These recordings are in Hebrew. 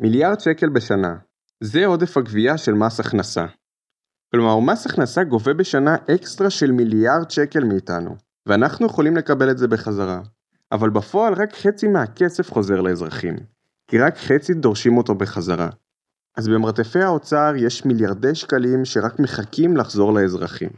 מיליארד שקל בשנה. זה עודף הגבייה של מס הכנסה. כלומר, מס הכנסה גובה בשנה אקסטרה של מיליארד שקל מאיתנו, ואנחנו יכולים לקבל את זה בחזרה. אבל בפועל רק חצי מהכסף חוזר לאזרחים, כי רק חצי דורשים אותו בחזרה. אז במרתפי האוצר יש מיליארדי שקלים שרק מחכים לחזור לאזרחים.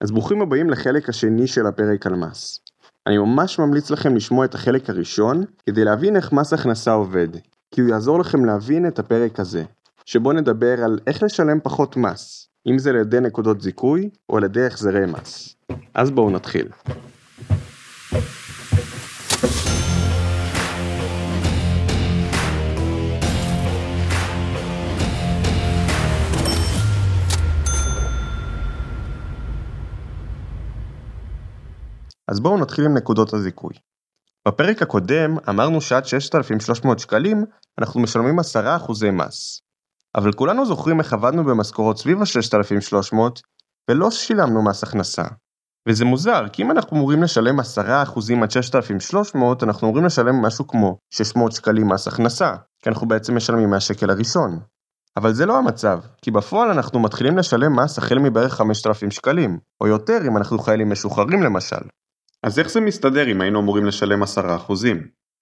אז ברוכים הבאים לחלק השני של הפרק על מס. אני ממש ממליץ לכם לשמוע את החלק הראשון כדי להבין איך מס הכנסה עובד, כי הוא יעזור לכם להבין את הפרק הזה, שבו נדבר על איך לשלם פחות מס, אם זה על ידי נקודות זיכוי או על ידי החזרי מס. אז בואו נתחיל. אז בואו נתחיל עם נקודות הזיכוי. בפרק הקודם אמרנו שעד 6,300 שקלים אנחנו משלמים 10% מס. אבל כולנו זוכרים איך עבדנו במשכורות סביב ה-6,300 ולא שילמנו מס הכנסה. וזה מוזר, כי אם אנחנו אמורים לשלם 10% עד 6,300, אנחנו אמורים לשלם משהו כמו 600 שקלים מס הכנסה, כי אנחנו בעצם משלמים מהשקל הראשון. אבל זה לא המצב, כי בפועל אנחנו מתחילים לשלם מס החל מבערך 5,000 שקלים, או יותר אם אנחנו חיילים משוחררים למשל. אז איך זה מסתדר אם היינו אמורים לשלם 10%?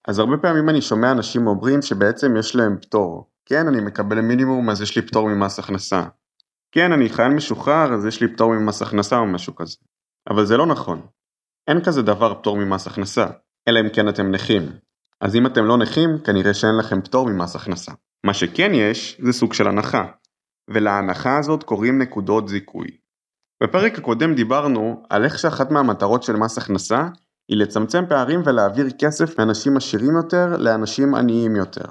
אז הרבה פעמים אני שומע אנשים אומרים שבעצם יש להם פטור. כן, אני מקבל מינימום אז יש לי פטור ממס הכנסה. כן, אני חייל משוחרר אז יש לי פטור ממס הכנסה או משהו כזה. אבל זה לא נכון. אין כזה דבר פטור ממס הכנסה, אלא אם כן אתם נכים. אז אם אתם לא נכים, כנראה שאין לכם פטור ממס הכנסה. מה שכן יש, זה סוג של הנחה. ולהנחה הזאת קוראים נקודות זיכוי. בפרק הקודם דיברנו על איך שאחת מהמטרות של מס הכנסה היא לצמצם פערים ולהעביר כסף מאנשים עשירים יותר לאנשים עניים יותר.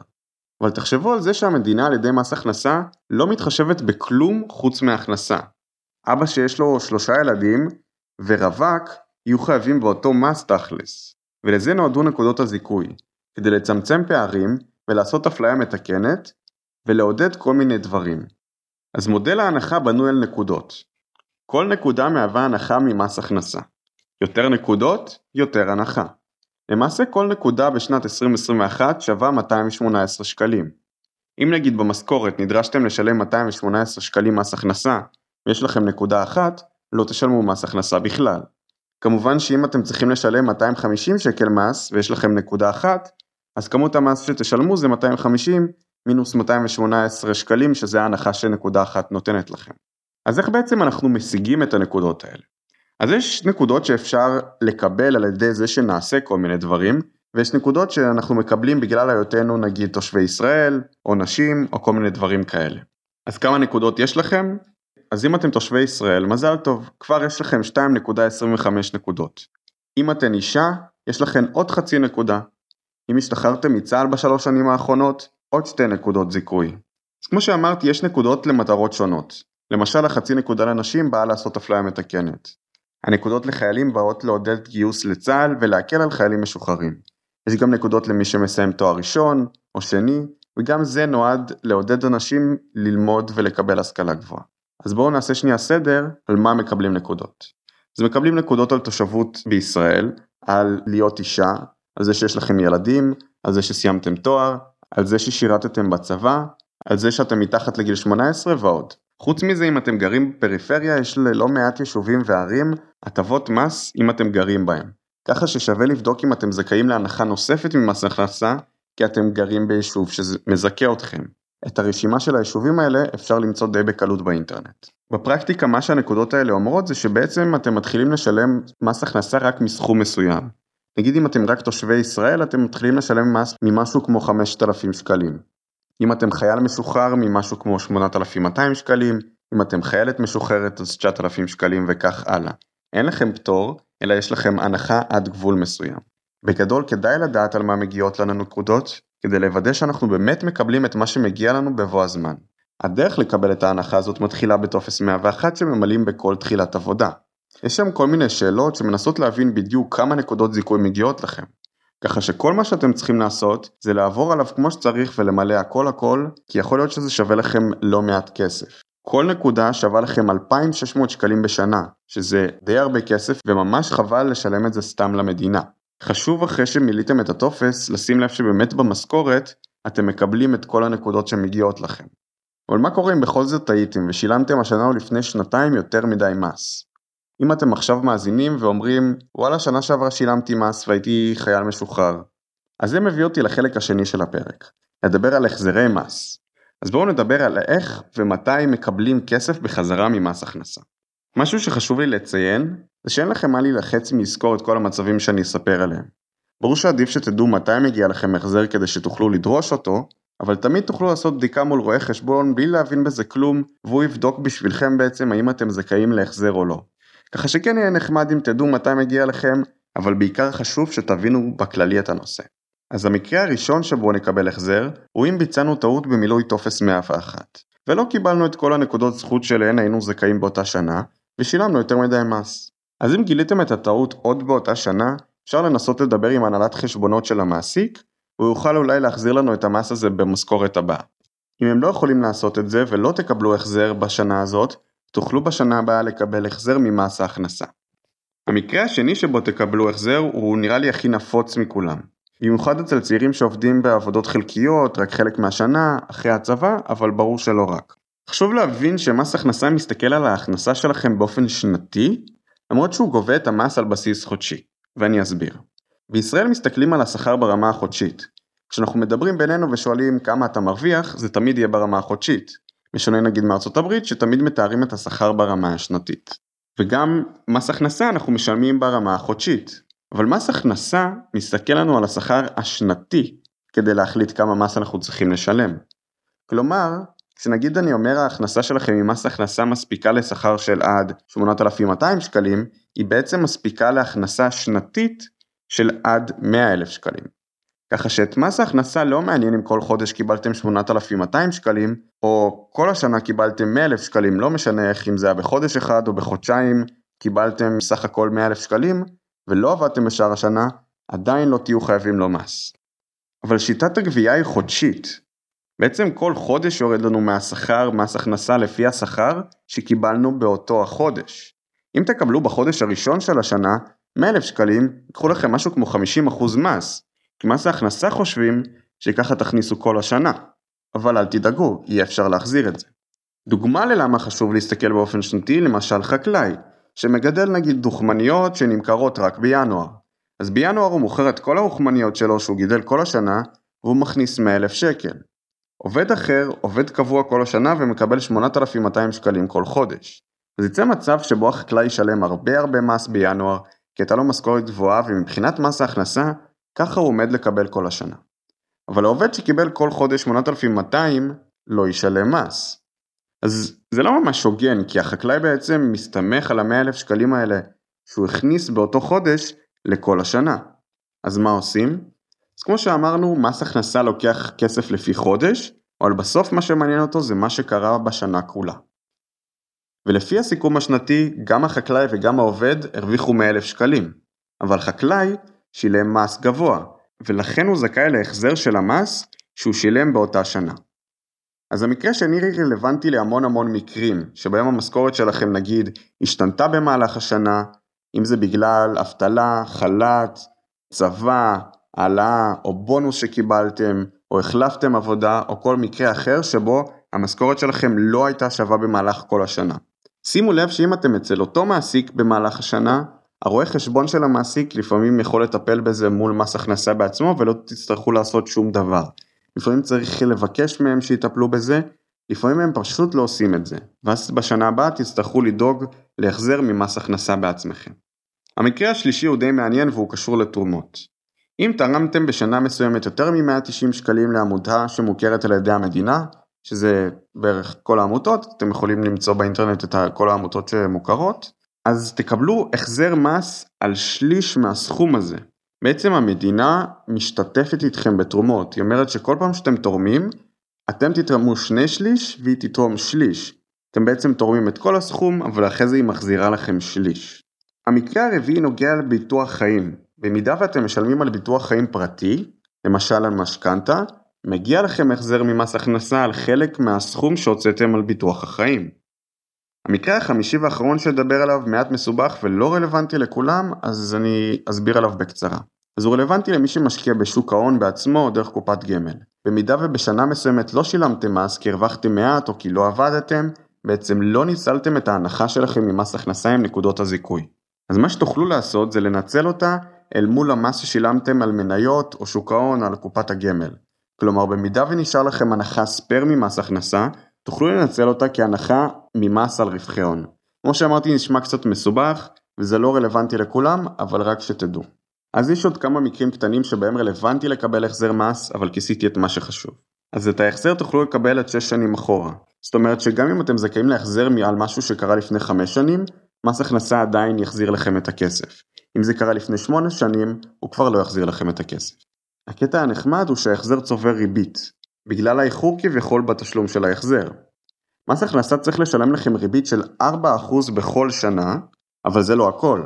אבל תחשבו על זה שהמדינה על ידי מס הכנסה לא מתחשבת בכלום חוץ מהכנסה. אבא שיש לו שלושה ילדים ורווק יהיו חייבים באותו מס תכלס. ולזה נועדו נקודות הזיכוי, כדי לצמצם פערים ולעשות אפליה מתקנת ולעודד כל מיני דברים. אז מודל ההנחה בנוי על נקודות. כל נקודה מהווה הנחה ממס הכנסה. יותר נקודות, יותר הנחה. למעשה כל נקודה בשנת 2021 שווה 218 שקלים. אם נגיד במשכורת נדרשתם לשלם 218 שקלים מס הכנסה ויש לכם נקודה אחת, לא תשלמו מס הכנסה בכלל. כמובן שאם אתם צריכים לשלם 250 שקל מס ויש לכם נקודה אחת, אז כמות המס שתשלמו זה 250 מינוס 218 שקלים שזה ההנחה שנקודה אחת נותנת לכם. אז איך בעצם אנחנו משיגים את הנקודות האלה? אז יש נקודות שאפשר לקבל על ידי זה שנעשה כל מיני דברים, ויש נקודות שאנחנו מקבלים בגלל היותנו נגיד תושבי ישראל, או נשים, או כל מיני דברים כאלה. אז כמה נקודות יש לכם? אז אם אתם תושבי ישראל, מזל טוב, כבר יש לכם 2.25 נקודות. אם אתן אישה, יש לכם עוד חצי נקודה. אם השתחררתם מצה"ל בשלוש שנים האחרונות, עוד שתי נקודות זיכוי. אז כמו שאמרתי, יש נקודות למטרות שונות. למשל החצי נקודה לנשים באה לעשות אפליה מתקנת. הנקודות לחיילים באות לעודד גיוס לצה"ל ולהקל על חיילים משוחררים. יש גם נקודות למי שמסיים תואר ראשון או שני, וגם זה נועד לעודד אנשים ללמוד ולקבל השכלה גבוהה. אז בואו נעשה שנייה סדר על מה מקבלים נקודות. אז מקבלים נקודות על תושבות בישראל, על להיות אישה, על זה שיש לכם ילדים, על זה שסיימתם תואר, על זה ששירתתם בצבא, על זה שאתם מתחת לגיל 18 ועוד. חוץ מזה אם אתם גרים בפריפריה יש ללא מעט יישובים וערים הטבות מס אם אתם גרים בהם. ככה ששווה לבדוק אם אתם זכאים להנחה נוספת ממס הכנסה כי אתם גרים ביישוב שמזכה אתכם. את הרשימה של היישובים האלה אפשר למצוא די בקלות באינטרנט. בפרקטיקה מה שהנקודות האלה אומרות זה שבעצם אתם מתחילים לשלם מס הכנסה רק מסכום מסוים. נגיד אם אתם רק תושבי ישראל אתם מתחילים לשלם מס ממשהו כמו 5,000 שקלים. אם אתם חייל משוחרר ממשהו כמו 8,200 שקלים, אם אתם חיילת משוחררת אז 9,000 שקלים וכך הלאה. אין לכם פטור, אלא יש לכם הנחה עד גבול מסוים. בגדול כדאי לדעת על מה מגיעות לנו נקודות, כדי לוודא שאנחנו באמת מקבלים את מה שמגיע לנו בבוא הזמן. הדרך לקבל את ההנחה הזאת מתחילה בטופס 101 שממלאים בכל תחילת עבודה. יש שם כל מיני שאלות שמנסות להבין בדיוק כמה נקודות זיכוי מגיעות לכם. ככה שכל מה שאתם צריכים לעשות זה לעבור עליו כמו שצריך ולמלא הכל הכל, כי יכול להיות שזה שווה לכם לא מעט כסף. כל נקודה שווה לכם 2,600 שקלים בשנה, שזה די הרבה כסף וממש חבל לשלם את זה סתם למדינה. חשוב אחרי שמילאתם את הטופס לשים לב שבאמת במשכורת אתם מקבלים את כל הנקודות שמגיעות לכם. אבל מה קורה אם בכל זאת טעיתם ושילמתם השנה או לפני שנתיים יותר מדי מס? אם אתם עכשיו מאזינים ואומרים וואלה שנה שעברה שילמתי מס והייתי חייל משוחרר. אז זה מביא אותי לחלק השני של הפרק, לדבר על החזרי מס. אז בואו נדבר על איך ומתי מקבלים כסף בחזרה ממס הכנסה. משהו שחשוב לי לציין, זה שאין לכם מה להילחץ מלזכור את כל המצבים שאני אספר עליהם. ברור שעדיף שתדעו מתי מגיע לכם החזר כדי שתוכלו לדרוש אותו, אבל תמיד תוכלו לעשות בדיקה מול רואה חשבון בלי להבין בזה כלום, והוא יבדוק בשבילכם בעצם האם אתם זכאים להחזר או לא. ככה שכן יהיה נחמד אם תדעו מתי מגיע לכם, אבל בעיקר חשוב שתבינו בכללי את הנושא. אז המקרה הראשון שבו נקבל החזר, הוא אם ביצענו טעות במילוי טופס 101, ולא קיבלנו את כל הנקודות זכות שלהן היינו זכאים באותה שנה, ושילמנו יותר מדי מס. אז אם גיליתם את הטעות עוד באותה שנה, אפשר לנסות לדבר עם הנהלת חשבונות של המעסיק, הוא יוכל אולי להחזיר לנו את המס הזה במשכורת הבאה. אם הם לא יכולים לעשות את זה ולא תקבלו החזר בשנה הזאת, תוכלו בשנה הבאה לקבל החזר ממס ההכנסה. המקרה השני שבו תקבלו החזר הוא נראה לי הכי נפוץ מכולם. במיוחד אצל צעירים שעובדים בעבודות חלקיות, רק חלק מהשנה, אחרי הצבא, אבל ברור שלא רק. חשוב להבין שמס הכנסה מסתכל על ההכנסה שלכם באופן שנתי, למרות שהוא גובה את המס על בסיס חודשי, ואני אסביר. בישראל מסתכלים על השכר ברמה החודשית. כשאנחנו מדברים בינינו ושואלים כמה אתה מרוויח, זה תמיד יהיה ברמה החודשית. בשונה נגיד מארצות הברית, שתמיד מתארים את השכר ברמה השנתית. וגם מס הכנסה אנחנו משלמים ברמה החודשית. אבל מס הכנסה מסתכל לנו על השכר השנתי כדי להחליט כמה מס אנחנו צריכים לשלם. כלומר, כשנגיד אני אומר ההכנסה שלכם ממס הכנסה מספיקה לשכר של עד 8,200 שקלים, היא בעצם מספיקה להכנסה שנתית של עד 100,000 שקלים. ככה שאת מס ההכנסה לא מעניין אם כל חודש קיבלתם 8,200 שקלים, או כל השנה קיבלתם 100,000 שקלים, לא משנה איך אם זה היה בחודש אחד או בחודשיים, קיבלתם סך הכל 100,000 שקלים, ולא עבדתם בשאר השנה, עדיין לא תהיו חייבים לו מס. אבל שיטת הגבייה היא חודשית. בעצם כל חודש יורד לנו מהשכר מס הכנסה לפי השכר שקיבלנו באותו החודש. אם תקבלו בחודש הראשון של השנה 100,000 שקלים, ייקחו לכם משהו כמו 50% מס, מס ההכנסה חושבים שככה תכניסו כל השנה. אבל אל תדאגו, יהיה אפשר להחזיר את זה. דוגמה ללמה חשוב להסתכל באופן שנתי, למשל חקלאי, שמגדל נגיד דוכמניות שנמכרות רק בינואר. אז בינואר הוא מוכר את כל הרוחמניות שלו שהוא גידל כל השנה, והוא מכניס 100,000 שקל. עובד אחר עובד קבוע כל השנה ומקבל 8,200 שקלים כל חודש. אז יצא מצב שבו החקלאי ישלם הרבה הרבה מס בינואר, כי הייתה לו משכורת גבוהה ומבחינת מס ההכנסה, ככה הוא עומד לקבל כל השנה. אבל העובד שקיבל כל חודש 8,200 לא ישלם מס. אז זה לא ממש הוגן, כי החקלאי בעצם מסתמך על המאה אלף שקלים האלה שהוא הכניס באותו חודש לכל השנה. אז מה עושים? אז כמו שאמרנו, מס הכנסה לוקח כסף לפי חודש, אבל בסוף מה שמעניין אותו זה מה שקרה בשנה כולה. ולפי הסיכום השנתי, גם החקלאי וגם העובד הרוויחו 100,000 שקלים, אבל חקלאי שילם מס גבוה, ולכן הוא זכאי להחזר של המס שהוא שילם באותה שנה. אז המקרה שנראה רלוונטי להמון המון מקרים, שבהם המשכורת שלכם נגיד השתנתה במהלך השנה, אם זה בגלל אבטלה, חל"ת, צבא, העלאה או בונוס שקיבלתם, או החלפתם עבודה, או כל מקרה אחר שבו המשכורת שלכם לא הייתה שווה במהלך כל השנה. שימו לב שאם אתם אצל אותו מעסיק במהלך השנה, הרואה חשבון של המעסיק לפעמים יכול לטפל בזה מול מס הכנסה בעצמו ולא תצטרכו לעשות שום דבר. לפעמים צריך לבקש מהם שיטפלו בזה, לפעמים הם פשוט לא עושים את זה, ואז בשנה הבאה תצטרכו לדאוג להחזר ממס הכנסה בעצמכם. המקרה השלישי הוא די מעניין והוא קשור לתרומות. אם תרמתם בשנה מסוימת יותר מ-190 שקלים לעמותה שמוכרת על ידי המדינה, שזה בערך כל העמותות, אתם יכולים למצוא באינטרנט את כל העמותות שמוכרות, אז תקבלו החזר מס על שליש מהסכום הזה. בעצם המדינה משתתפת איתכם בתרומות, היא אומרת שכל פעם שאתם תורמים, אתם תתרמו שני שליש והיא תתרום שליש. אתם בעצם תורמים את כל הסכום, אבל אחרי זה היא מחזירה לכם שליש. המקרה הרביעי נוגע לביטוח חיים. במידה ואתם משלמים על ביטוח חיים פרטי, למשל על משכנתה, מגיע לכם החזר ממס הכנסה על חלק מהסכום שהוצאתם על ביטוח החיים. המקרה החמישי והאחרון שאדבר עליו מעט מסובך ולא רלוונטי לכולם, אז אני אסביר עליו בקצרה. אז הוא רלוונטי למי שמשקיע בשוק ההון בעצמו או דרך קופת גמל. במידה ובשנה מסוימת לא שילמתם מס כי הרווחתם מעט או כי לא עבדתם, בעצם לא ניצלתם את ההנחה שלכם ממס הכנסה עם נקודות הזיכוי. אז מה שתוכלו לעשות זה לנצל אותה אל מול המס ששילמתם על מניות או שוק ההון על קופת הגמל. כלומר במידה ונשאר לכם הנחה spare ממס הכנסה, תוכלו לנצל אותה כהנחה ממס על רווחי הון. כמו שאמרתי נשמע קצת מסובך וזה לא רלוונטי לכולם, אבל רק שתדעו. אז יש עוד כמה מקרים קטנים שבהם רלוונטי לקבל החזר מס, אבל כיסיתי את מה שחשוב. אז את ההחזר תוכלו לקבל עד 6 שנים אחורה. זאת אומרת שגם אם אתם זכאים להחזר על משהו שקרה לפני 5 שנים, מס הכנסה עדיין יחזיר לכם את הכסף. אם זה קרה לפני 8 שנים, הוא כבר לא יחזיר לכם את הכסף. הקטע הנחמד הוא שההחזר צובר ריבית, בגלל האיחור כביכול בתשלום של ההחזר. מס הכנסה צריך לשלם לכם ריבית של 4% בכל שנה, אבל זה לא הכל.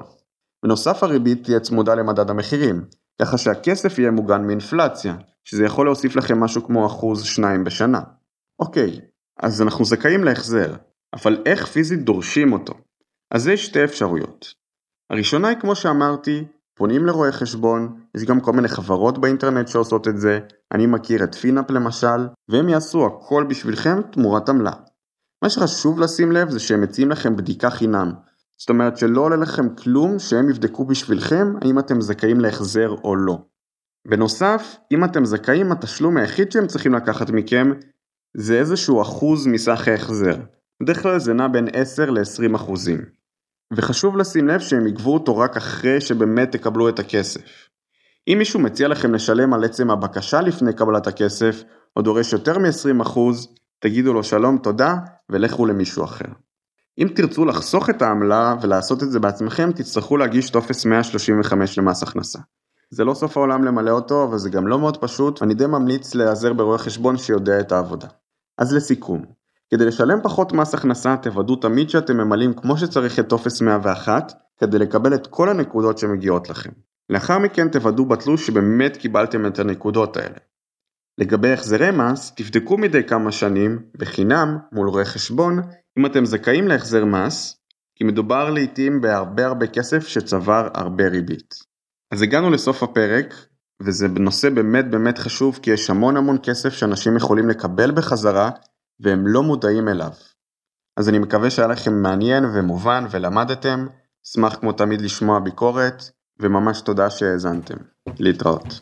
בנוסף הריבית תהיה צמודה למדד המחירים, ככה שהכסף יהיה מוגן מאינפלציה, שזה יכול להוסיף לכם משהו כמו אחוז שניים בשנה. אוקיי, אז אנחנו זכאים להחזר, אבל איך פיזית דורשים אותו? אז יש שתי אפשרויות. הראשונה היא כמו שאמרתי, פונים לרואי חשבון, יש גם כל מיני חברות באינטרנט שעושות את זה, אני מכיר את פינאפ למשל, והם יעשו הכל בשבילכם תמורת עמלה. מה שחשוב לשים לב זה שהם מציעים לכם בדיקה חינם, זאת אומרת שלא עולה לכם כלום שהם יבדקו בשבילכם האם אתם זכאים להחזר או לא. בנוסף, אם אתם זכאים, התשלום היחיד שהם צריכים לקחת מכם זה איזשהו אחוז מסך ההחזר. בדרך כלל זה נע בין 10 ל-20 אחוזים. וחשוב לשים לב שהם יגבו אותו רק אחרי שבאמת תקבלו את הכסף. אם מישהו מציע לכם לשלם על עצם הבקשה לפני קבלת הכסף, או דורש יותר מ-20%, תגידו לו שלום תודה ולכו למישהו אחר. אם תרצו לחסוך את העמלה ולעשות את זה בעצמכם, תצטרכו להגיש טופס 135 למס הכנסה. זה לא סוף העולם למלא אותו, אבל זה גם לא מאוד פשוט, ואני די ממליץ להיעזר ברואה חשבון שיודע את העבודה. אז לסיכום, כדי לשלם פחות מס הכנסה, תוודאו תמיד שאתם ממלאים כמו שצריך את טופס 101, כדי לקבל את כל הנקודות שמגיעות לכם. לאחר מכן תוודאו בתלוש שבאמת קיבלתם את הנקודות האלה. לגבי החזרי מס, תבדקו מדי כמה שנים, בחינם, מול רואה חשבון, אם אתם זכאים להחזר מס, כי מדובר לעיתים בהרבה הרבה כסף שצבר הרבה ריבית. אז הגענו לסוף הפרק, וזה נושא באמת באמת חשוב כי יש המון המון כסף שאנשים יכולים לקבל בחזרה והם לא מודעים אליו. אז אני מקווה שהיה לכם מעניין ומובן ולמדתם, אשמח כמו תמיד לשמוע ביקורת, וממש תודה שהאזנתם. להתראות.